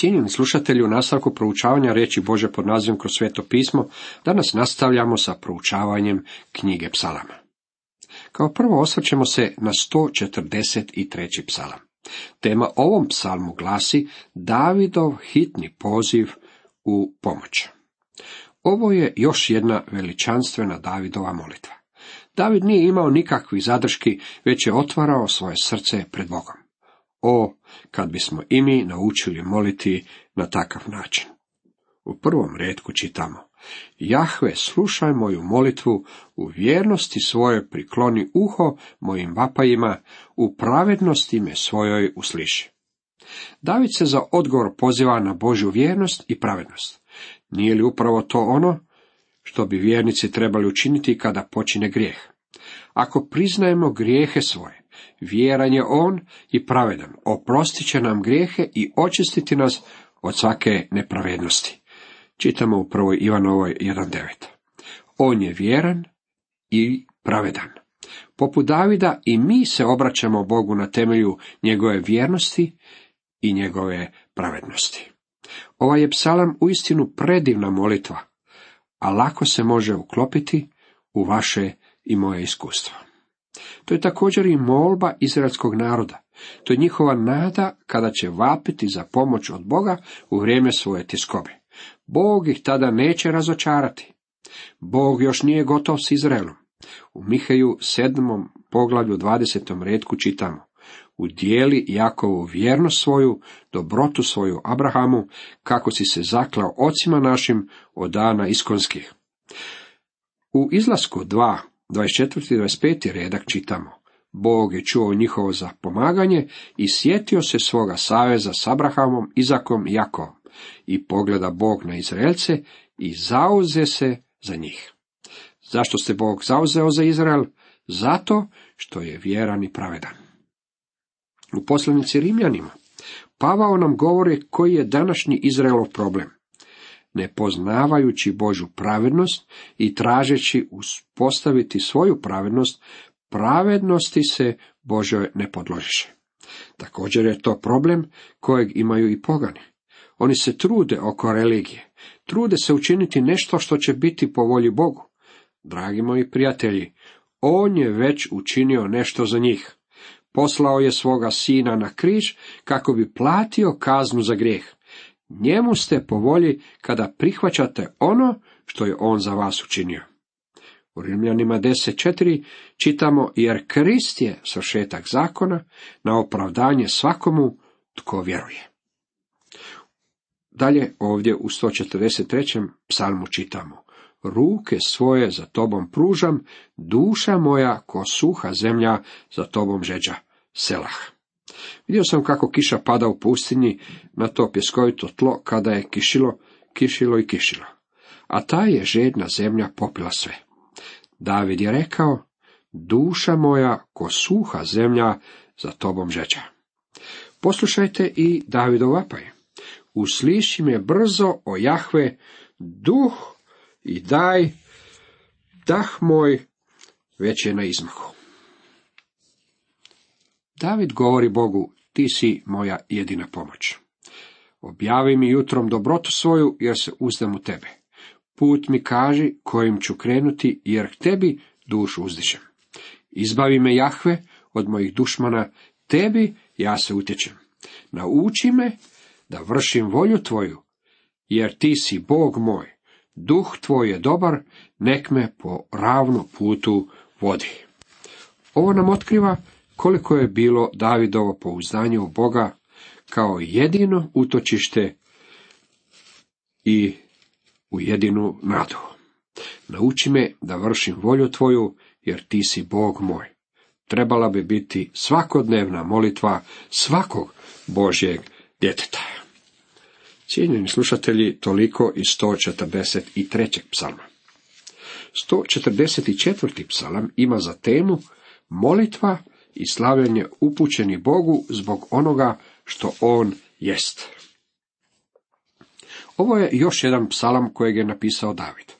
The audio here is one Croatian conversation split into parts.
Cijenjeni slušatelji, u nastavku proučavanja riječi Bože pod nazivom kroz sveto pismo, danas nastavljamo sa proučavanjem knjige psalama. Kao prvo osvrćemo se na 143. psalam. Tema ovom psalmu glasi Davidov hitni poziv u pomoć. Ovo je još jedna veličanstvena Davidova molitva. David nije imao nikakvih zadrški, već je otvarao svoje srce pred Bogom. O, kad bismo i mi naučili moliti na takav način. U prvom redku čitamo. Jahve, slušaj moju molitvu, u vjernosti svoje prikloni uho mojim vapajima, u pravednosti me svojoj usliši. David se za odgovor poziva na Božju vjernost i pravednost. Nije li upravo to ono što bi vjernici trebali učiniti kada počine grijeh? Ako priznajemo grijehe svoje, vjeran je on i pravedan, oprostit će nam grijehe i očistiti nas od svake nepravednosti. Čitamo u prvoj Ivanovoj 1.9. On je vjeran i pravedan. Poput Davida i mi se obraćamo Bogu na temelju njegove vjernosti i njegove pravednosti. Ovaj je psalam uistinu predivna molitva, a lako se može uklopiti u vaše i moje iskustvo. To je također i molba izraelskog naroda. To je njihova nada kada će vapiti za pomoć od Boga u vrijeme svoje tiskobe. Bog ih tada neće razočarati. Bog još nije gotov s Izraelom. U Miheju sedmom poglavlju 20. redku čitamo udijeli Jakovu vjernost svoju, dobrotu svoju Abrahamu, kako si se zaklao ocima našim od dana iskonskih. U izlasku 2, 24. i 25. redak čitamo. Bog je čuo njihovo zapomaganje i sjetio se svoga saveza s Abrahamom, Izakom i Jakovom. I pogleda Bog na Izraelce i zauze se za njih. Zašto se Bog zauzeo za Izrael? Zato što je vjeran i pravedan. U poslanici Rimljanima Pavao nam govori koji je današnji Izraelov problem. Ne poznavajući Božu pravednost i tražeći uspostaviti svoju pravednost, pravednosti se Božoj ne podložiše. Također je to problem kojeg imaju i pogani. Oni se trude oko religije, trude se učiniti nešto što će biti po volji Bogu. Dragi moji prijatelji, on je već učinio nešto za njih poslao je svoga sina na križ kako bi platio kaznu za grijeh. Njemu ste po volji kada prihvaćate ono što je on za vas učinio. U Rimljanima 10.4 čitamo, jer Krist je svršetak zakona na opravdanje svakomu tko vjeruje. Dalje ovdje u 143. psalmu čitamo, ruke svoje za tobom pružam, duša moja ko suha zemlja za tobom žeđa. Selah. Vidio sam kako kiša pada u pustinji na to pjeskovito tlo kada je kišilo, kišilo i kišilo. A ta je žedna zemlja popila sve. David je rekao, duša moja ko suha zemlja za tobom žeđa. Poslušajte i Davidov vapaj. Usliši me brzo o Jahve, duh i daj, dah moj već je na izmaku. David govori Bogu, ti si moja jedina pomoć. Objavi mi jutrom dobrotu svoju, jer se uzdam u tebe. Put mi kaži kojim ću krenuti, jer k tebi dušu uzdišem. Izbavi me Jahve od mojih dušmana, tebi ja se utječem. Nauči me da vršim volju tvoju, jer ti si Bog moj. Duh tvoj je dobar, nek me po ravnu putu vodi. Ovo nam otkriva koliko je bilo Davidovo pouzdanje u Boga kao jedino utočište i u jedinu nadu. Nauči me da vršim volju tvoju, jer ti si Bog moj. Trebala bi biti svakodnevna molitva svakog Božjeg djeteta. Cijenjeni slušatelji, toliko iz 143. psalma. 144. psalam ima za temu molitva i slavljenje upućeni Bogu zbog onoga što On jest. Ovo je još jedan psalam kojeg je napisao David.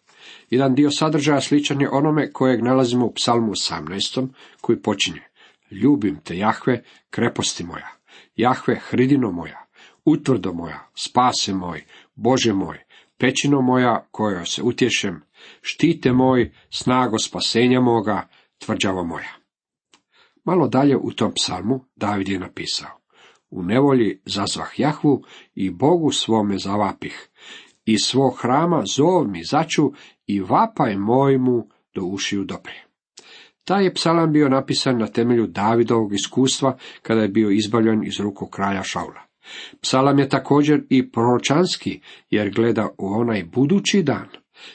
Jedan dio sadržaja sličan je onome kojeg nalazimo u psalmu 18. koji počinje. Ljubim te, Jahve, kreposti moja. Jahve, hridino moja. utvrdo moja, spase moj, Bože moj, pećino moja koja se utješem, štite moj, snago spasenja moga, tvrđava moja. Malo dalje u tom psalmu David je napisao, u nevolji zazvah Jahvu i Bogu svome zavapih, iz svog hrama zov mi začu i vapaj mojmu do ušiju dobre. Taj je psalam bio napisan na temelju Davidovog iskustva kada je bio izbavljen iz ruku kralja Šaula. Psalam je također i proročanski, jer gleda u onaj budući dan,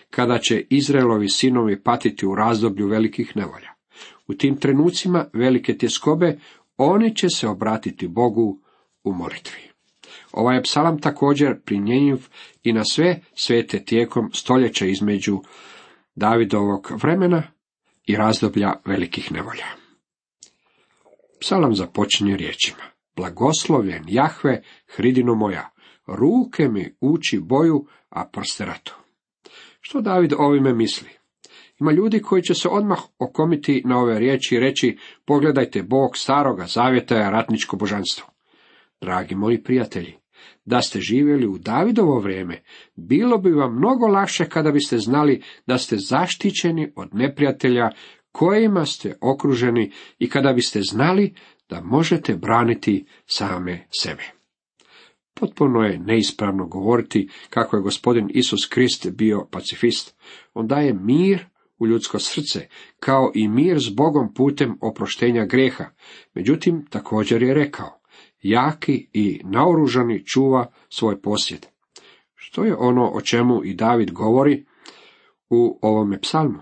kada će Izraelovi sinovi patiti u razdoblju velikih nevolja. U tim trenucima velike tjeskobe oni će se obratiti Bogu u molitvi. Ovaj je psalam također primjenjiv i na sve svete tijekom stoljeća između Davidovog vremena i razdoblja velikih nevolja. Psalam započinje riječima. Blagoslovljen Jahve, hridino moja, ruke mi uči boju, a prste ratu. Što David ovime misli? Ima ljudi koji će se odmah okomiti na ove riječi i reći, pogledajte Bog staroga zavjeta je ratničko božanstvo. Dragi moji prijatelji, da ste živjeli u Davidovo vrijeme, bilo bi vam mnogo lakše kada biste znali da ste zaštićeni od neprijatelja kojima ste okruženi i kada biste znali da možete braniti same sebe. Potpuno je neispravno govoriti kako je gospodin Isus Krist bio pacifist. On daje mir u ljudsko srce, kao i mir s Bogom putem oproštenja greha. Međutim, također je rekao, jaki i naoružani čuva svoj posjed. Što je ono o čemu i David govori u ovome psalmu?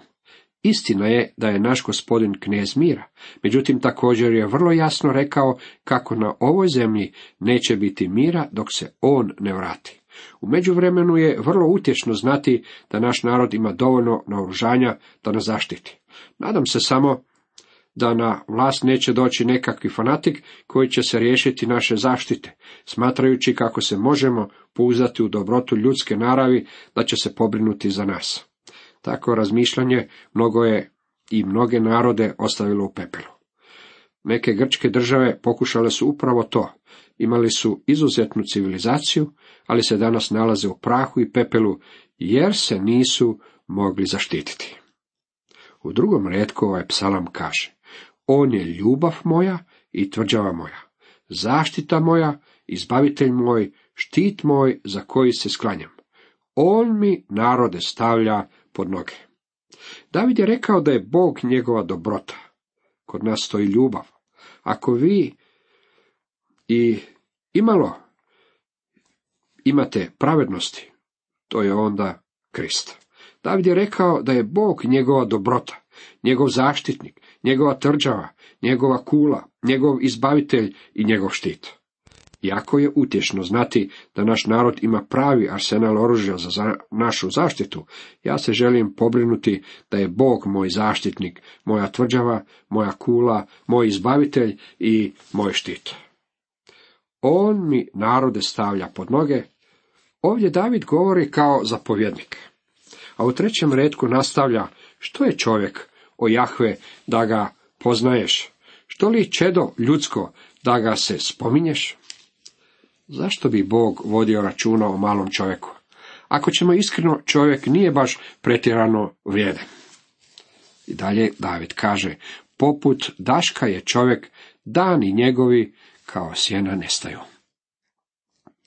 Istina je da je naš gospodin knez mira, međutim također je vrlo jasno rekao kako na ovoj zemlji neće biti mira dok se on ne vrati. U međuvremenu je vrlo utješno znati da naš narod ima dovoljno naoružanja da nas zaštiti. Nadam se samo da na vlast neće doći nekakvi fanatik koji će se riješiti naše zaštite, smatrajući kako se možemo pouzdati u dobrotu ljudske naravi da će se pobrinuti za nas. Tako razmišljanje mnogo je i mnoge narode ostavilo u pepelu. Neke grčke države pokušale su upravo to. Imali su izuzetnu civilizaciju, ali se danas nalaze u prahu i pepelu, jer se nisu mogli zaštititi. U drugom redku ovaj psalam kaže, on je ljubav moja i tvrđava moja, zaštita moja, izbavitelj moj, štit moj za koji se sklanjam. On mi narode stavlja pod noge. David je rekao da je Bog njegova dobrota. Kod nas stoji ljubav. Ako vi i imalo imate pravednosti, to je onda Krist. David je rekao da je Bog njegova dobrota, njegov zaštitnik, njegova trđava, njegova kula, njegov izbavitelj i njegov štit. Jako je utješno znati da naš narod ima pravi arsenal oružja za našu zaštitu, ja se želim pobrinuti da je Bog moj zaštitnik, moja tvrđava, moja kula, moj izbavitelj i moj štit. On mi narode stavlja pod noge. Ovdje David govori kao zapovjednik. A u trećem redku nastavlja, što je čovjek, o Jahve, da ga poznaješ? Što li čedo ljudsko, da ga se spominješ? Zašto bi Bog vodio računa o malom čovjeku? Ako ćemo iskreno, čovjek nije baš pretjerano vrijedan. I dalje David kaže, poput daška je čovjek, dani njegovi kao sjena nestaju.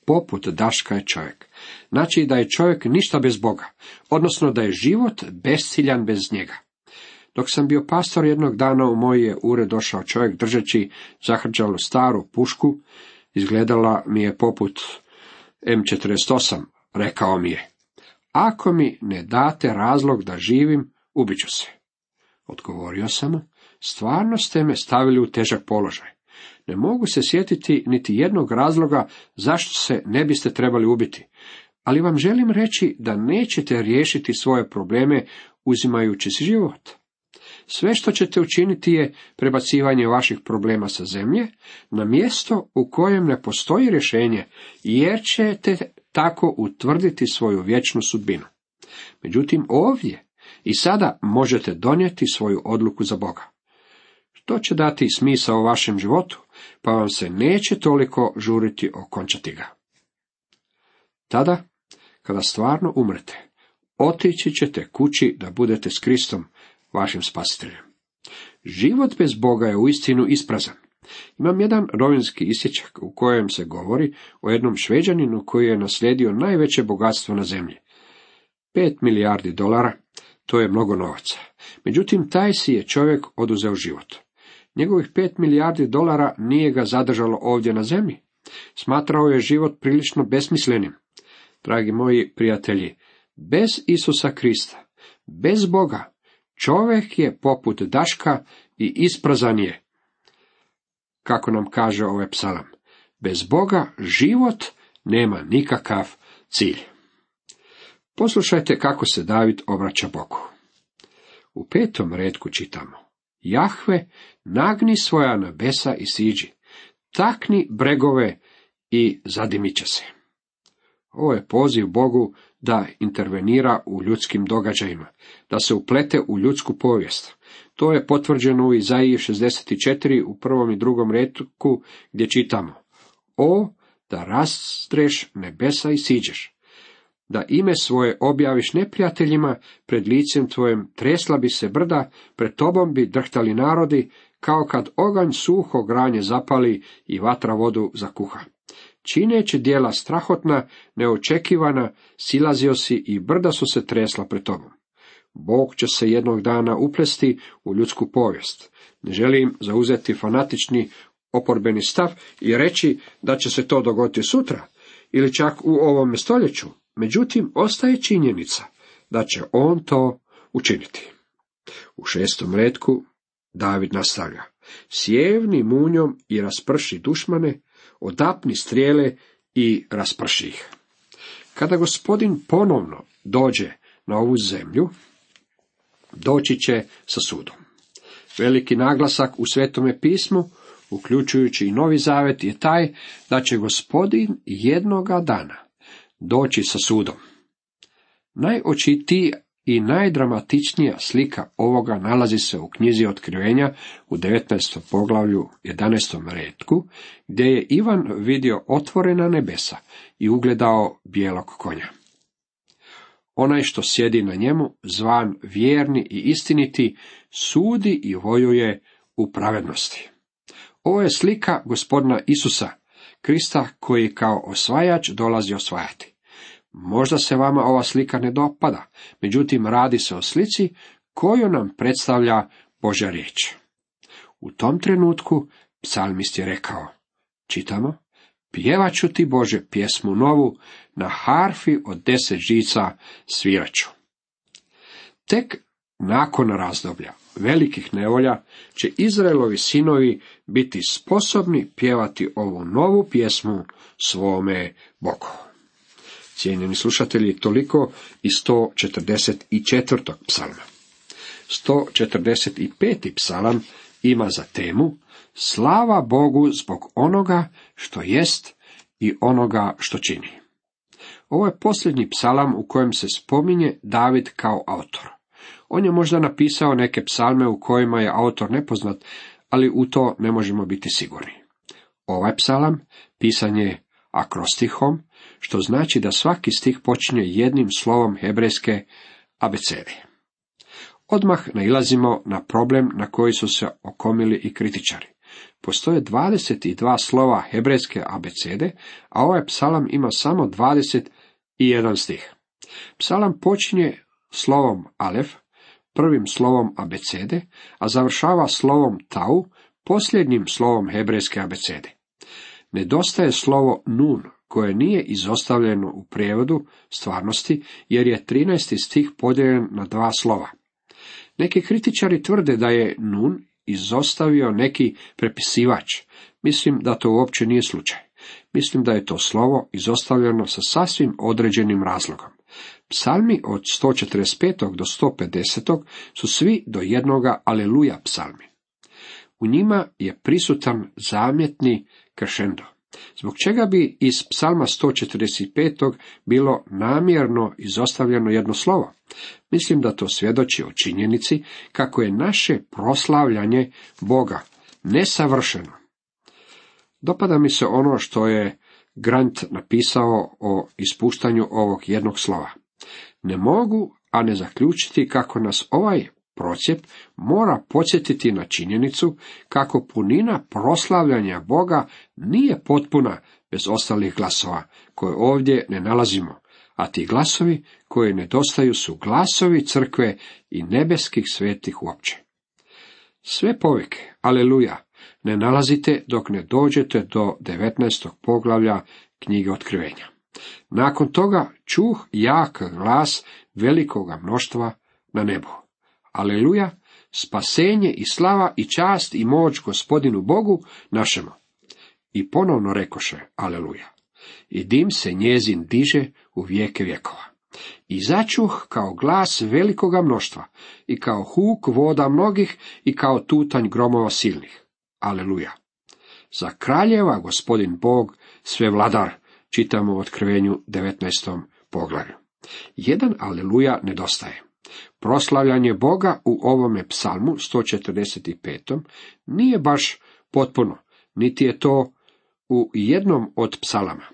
Poput daška je čovjek. Znači da je čovjek ništa bez Boga, odnosno da je život besciljan bez njega. Dok sam bio pastor jednog dana u moj je ured došao čovjek držeći zahrđalu staru pušku, izgledala mi je poput M48, rekao mi je. Ako mi ne date razlog da živim, ubiću se. Odgovorio sam, stvarno ste me stavili u težak položaj. Ne mogu se sjetiti niti jednog razloga zašto se ne biste trebali ubiti, ali vam želim reći da nećete riješiti svoje probleme uzimajući si život. Sve što ćete učiniti je prebacivanje vaših problema sa zemlje na mjesto u kojem ne postoji rješenje, jer ćete tako utvrditi svoju vječnu sudbinu. Međutim, ovdje i sada možete donijeti svoju odluku za Boga. Što će dati smisao vašem životu, pa vam se neće toliko žuriti okončati ga. Tada, kada stvarno umrete, otići ćete kući da budete s Kristom, vašim spasiteljem. Život bez Boga je uistinu isprazan. Imam jedan rovinski isječak u kojem se govori o jednom šveđaninu koji je naslijedio najveće bogatstvo na zemlji. Pet milijardi dolara, to je mnogo novaca. Međutim, taj si je čovjek oduzeo život. Njegovih pet milijardi dolara nije ga zadržalo ovdje na zemlji. Smatrao je život prilično besmislenim. Dragi moji prijatelji, bez Isusa Krista, bez Boga, čovjek je poput daška i isprazan je. Kako nam kaže ovaj psalam, bez Boga život nema nikakav cilj. Poslušajte kako se David obraća Bogu. U petom redku čitamo. Jahve, nagni svoja nebesa i siđi, takni bregove i zadimiće se. Ovo je poziv Bogu da intervenira u ljudskim događajima, da se uplete u ljudsku povijest. To je potvrđeno u Izaiji 64 u prvom i drugom redku gdje čitamo O, da rastreš nebesa i siđeš, da ime svoje objaviš neprijateljima, pred licem tvojim tresla bi se brda, pred tobom bi drhtali narodi, kao kad oganj suho granje zapali i vatra vodu zakuha. Čineći dijela strahotna, neočekivana, silazio si i brda su se tresla pred tobom. Bog će se jednog dana uplesti u ljudsku povijest. Ne želim zauzeti fanatični oporbeni stav i reći da će se to dogoditi sutra ili čak u ovome stoljeću. Međutim, ostaje činjenica da će on to učiniti. U šestom redku David nastavlja. Sjevni munjom i rasprši dušmane, odapni strijele i rasprši ih. Kada gospodin ponovno dođe na ovu zemlju, doći će sa sudom. Veliki naglasak u svetome pismu, uključujući i novi zavet, je taj da će gospodin jednoga dana doći sa sudom. Najočitiji i najdramatičnija slika ovoga nalazi se u knjizi Otkrivenja u 19. poglavlju 11. redku, gdje je Ivan vidio otvorena nebesa i ugledao bijelog konja. Onaj što sjedi na njemu, zvan vjerni i istiniti, sudi i vojuje u pravednosti. Ovo je slika gospodina Isusa, Krista koji kao osvajač dolazi osvajati. Možda se vama ova slika ne dopada, međutim radi se o slici koju nam predstavlja Božja riječ. U tom trenutku psalmist je rekao, čitamo, pjevat ću ti Bože pjesmu novu, na harfi od deset žica sviraću. Tek nakon razdoblja velikih nevolja će Izraelovi sinovi biti sposobni pjevati ovu novu pjesmu svome Bogu. Cijenjeni slušatelji, toliko i 144. psalma. 145. psalam ima za temu Slava Bogu zbog onoga što jest i onoga što čini. Ovo je posljednji psalam u kojem se spominje David kao autor. On je možda napisao neke psalme u kojima je autor nepoznat, ali u to ne možemo biti sigurni. Ovaj psalam pisan je akrostihom, što znači da svaki stih počinje jednim slovom hebrejske abecede. Odmah nailazimo na problem na koji su se okomili i kritičari. Postoje 22 slova hebrejske abecede, a ovaj psalam ima samo 21 stih. Psalam počinje slovom alef, prvim slovom abecede, a završava slovom tau, posljednjim slovom hebrejske abecede. Nedostaje slovo nun, koje nije izostavljeno u prijevodu stvarnosti, jer je 13. stih podijeljen na dva slova. Neki kritičari tvrde da je nun izostavio neki prepisivač. Mislim da to uopće nije slučaj. Mislim da je to slovo izostavljeno sa sasvim određenim razlogom. Psalmi od 145. do 150. su svi do jednoga aleluja psalmi. U njima je prisutan zamjetni kršendo. Zbog čega bi iz psalma 145. bilo namjerno izostavljeno jedno slovo? Mislim da to svjedoči o činjenici kako je naše proslavljanje Boga nesavršeno. Dopada mi se ono što je Grant napisao o ispuštanju ovog jednog slova. Ne mogu, a ne zaključiti kako nas ovaj procjep mora podsjetiti na činjenicu kako punina proslavljanja Boga nije potpuna bez ostalih glasova, koje ovdje ne nalazimo, a ti glasovi koji nedostaju su glasovi crkve i nebeskih svetih uopće. Sve povike, aleluja, ne nalazite dok ne dođete do 19. poglavlja knjige otkrivenja. Nakon toga čuh jak glas velikoga mnoštva na nebu. Aleluja, spasenje i slava i čast i moć gospodinu Bogu našemu. I ponovno rekoše, aleluja. I dim se njezin diže u vijeke vjekova. I začuh kao glas velikoga mnoštva, i kao huk voda mnogih, i kao tutanj gromova silnih. Aleluja. Za kraljeva gospodin Bog, sve vladar, čitamo u otkrivenju 19. poglavlju. Jedan aleluja nedostaje. Proslavljanje Boga u ovome psalmu 145. nije baš potpuno, niti je to u jednom od psalama.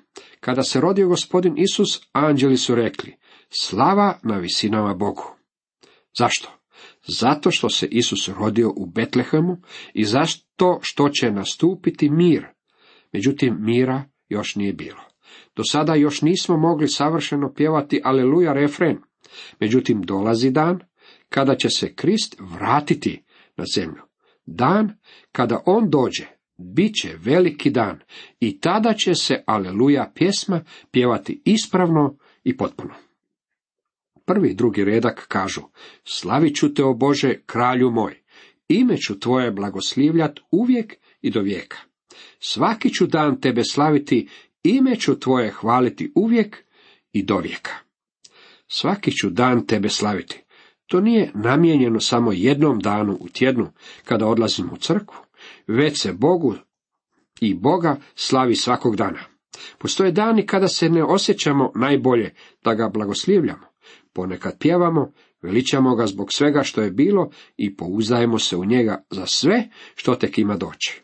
Kada se rodio gospodin Isus, anđeli su rekli, slava na visinama Bogu. Zašto? Zato što se Isus rodio u Betlehemu i zašto što će nastupiti mir. Međutim, mira još nije bilo. Do sada još nismo mogli savršeno pjevati Aleluja refren. Međutim, dolazi dan kada će se Krist vratiti na zemlju. Dan kada on dođe, bit će veliki dan i tada će se Aleluja pjesma pjevati ispravno i potpuno. Prvi i drugi redak kažu, slavit ću te o Bože, kralju moj, ime ću tvoje blagoslivljat uvijek i do vijeka. Svaki ću dan tebe slaviti, ime ću tvoje hvaliti uvijek i do vijeka. Svaki ću dan tebe slaviti. To nije namijenjeno samo jednom danu u tjednu, kada odlazim u crkvu, već se Bogu i Boga slavi svakog dana. Postoje dani kada se ne osjećamo najbolje da ga blagoslivljamo. Ponekad pjevamo, veličamo ga zbog svega što je bilo i pouzdajemo se u njega za sve što tek ima doći.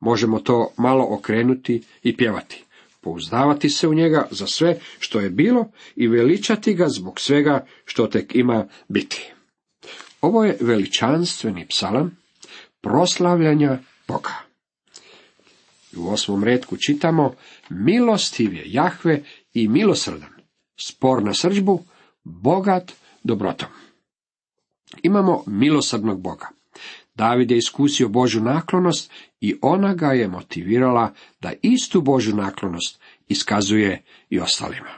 Možemo to malo okrenuti i pjevati. Pouzdavati se u njega za sve što je bilo i veličati ga zbog svega što tek ima biti. Ovo je veličanstveni psalam proslavljanja Boga. U osmom redku čitamo, milostiv je Jahve i milosrdan, spor na srđbu, bogat dobrotom. Imamo milosrdnog Boga. David je iskusio Božju naklonost i ona ga je motivirala da istu Božju naklonost iskazuje i ostalima.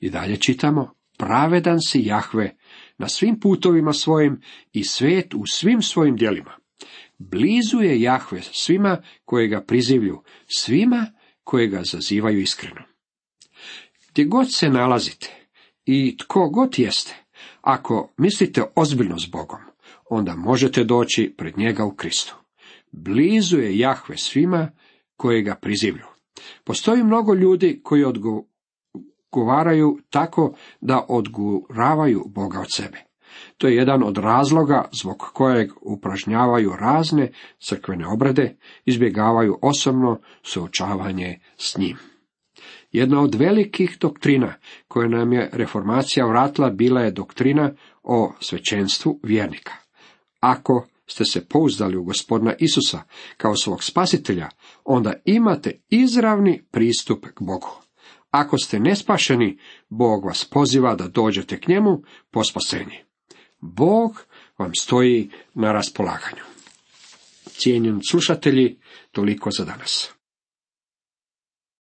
I dalje čitamo, pravedan si Jahve na svim putovima svojim i svet u svim svojim djelima. Blizu je Jahve svima koji ga prizivlju, svima koji ga zazivaju iskreno. Gdje god se nalazite, i tko god jeste, ako mislite ozbiljno s Bogom, onda možete doći pred njega u Kristu. Blizu je Jahve svima koji ga prizivlju. Postoji mnogo ljudi koji odgovaraju tako da odguravaju Boga od sebe. To je jedan od razloga zbog kojeg upražnjavaju razne crkvene obrade, izbjegavaju osobno suočavanje s njim. Jedna od velikih doktrina koje nam je reformacija vratila bila je doktrina o svećenstvu vjernika. Ako ste se pouzdali u gospodina Isusa kao svog spasitelja, onda imate izravni pristup k Bogu. Ako ste nespašeni, Bog vas poziva da dođete k njemu po spasenji. Bog vam stoji na raspolaganju. Cijenjeni slušatelji, toliko za danas.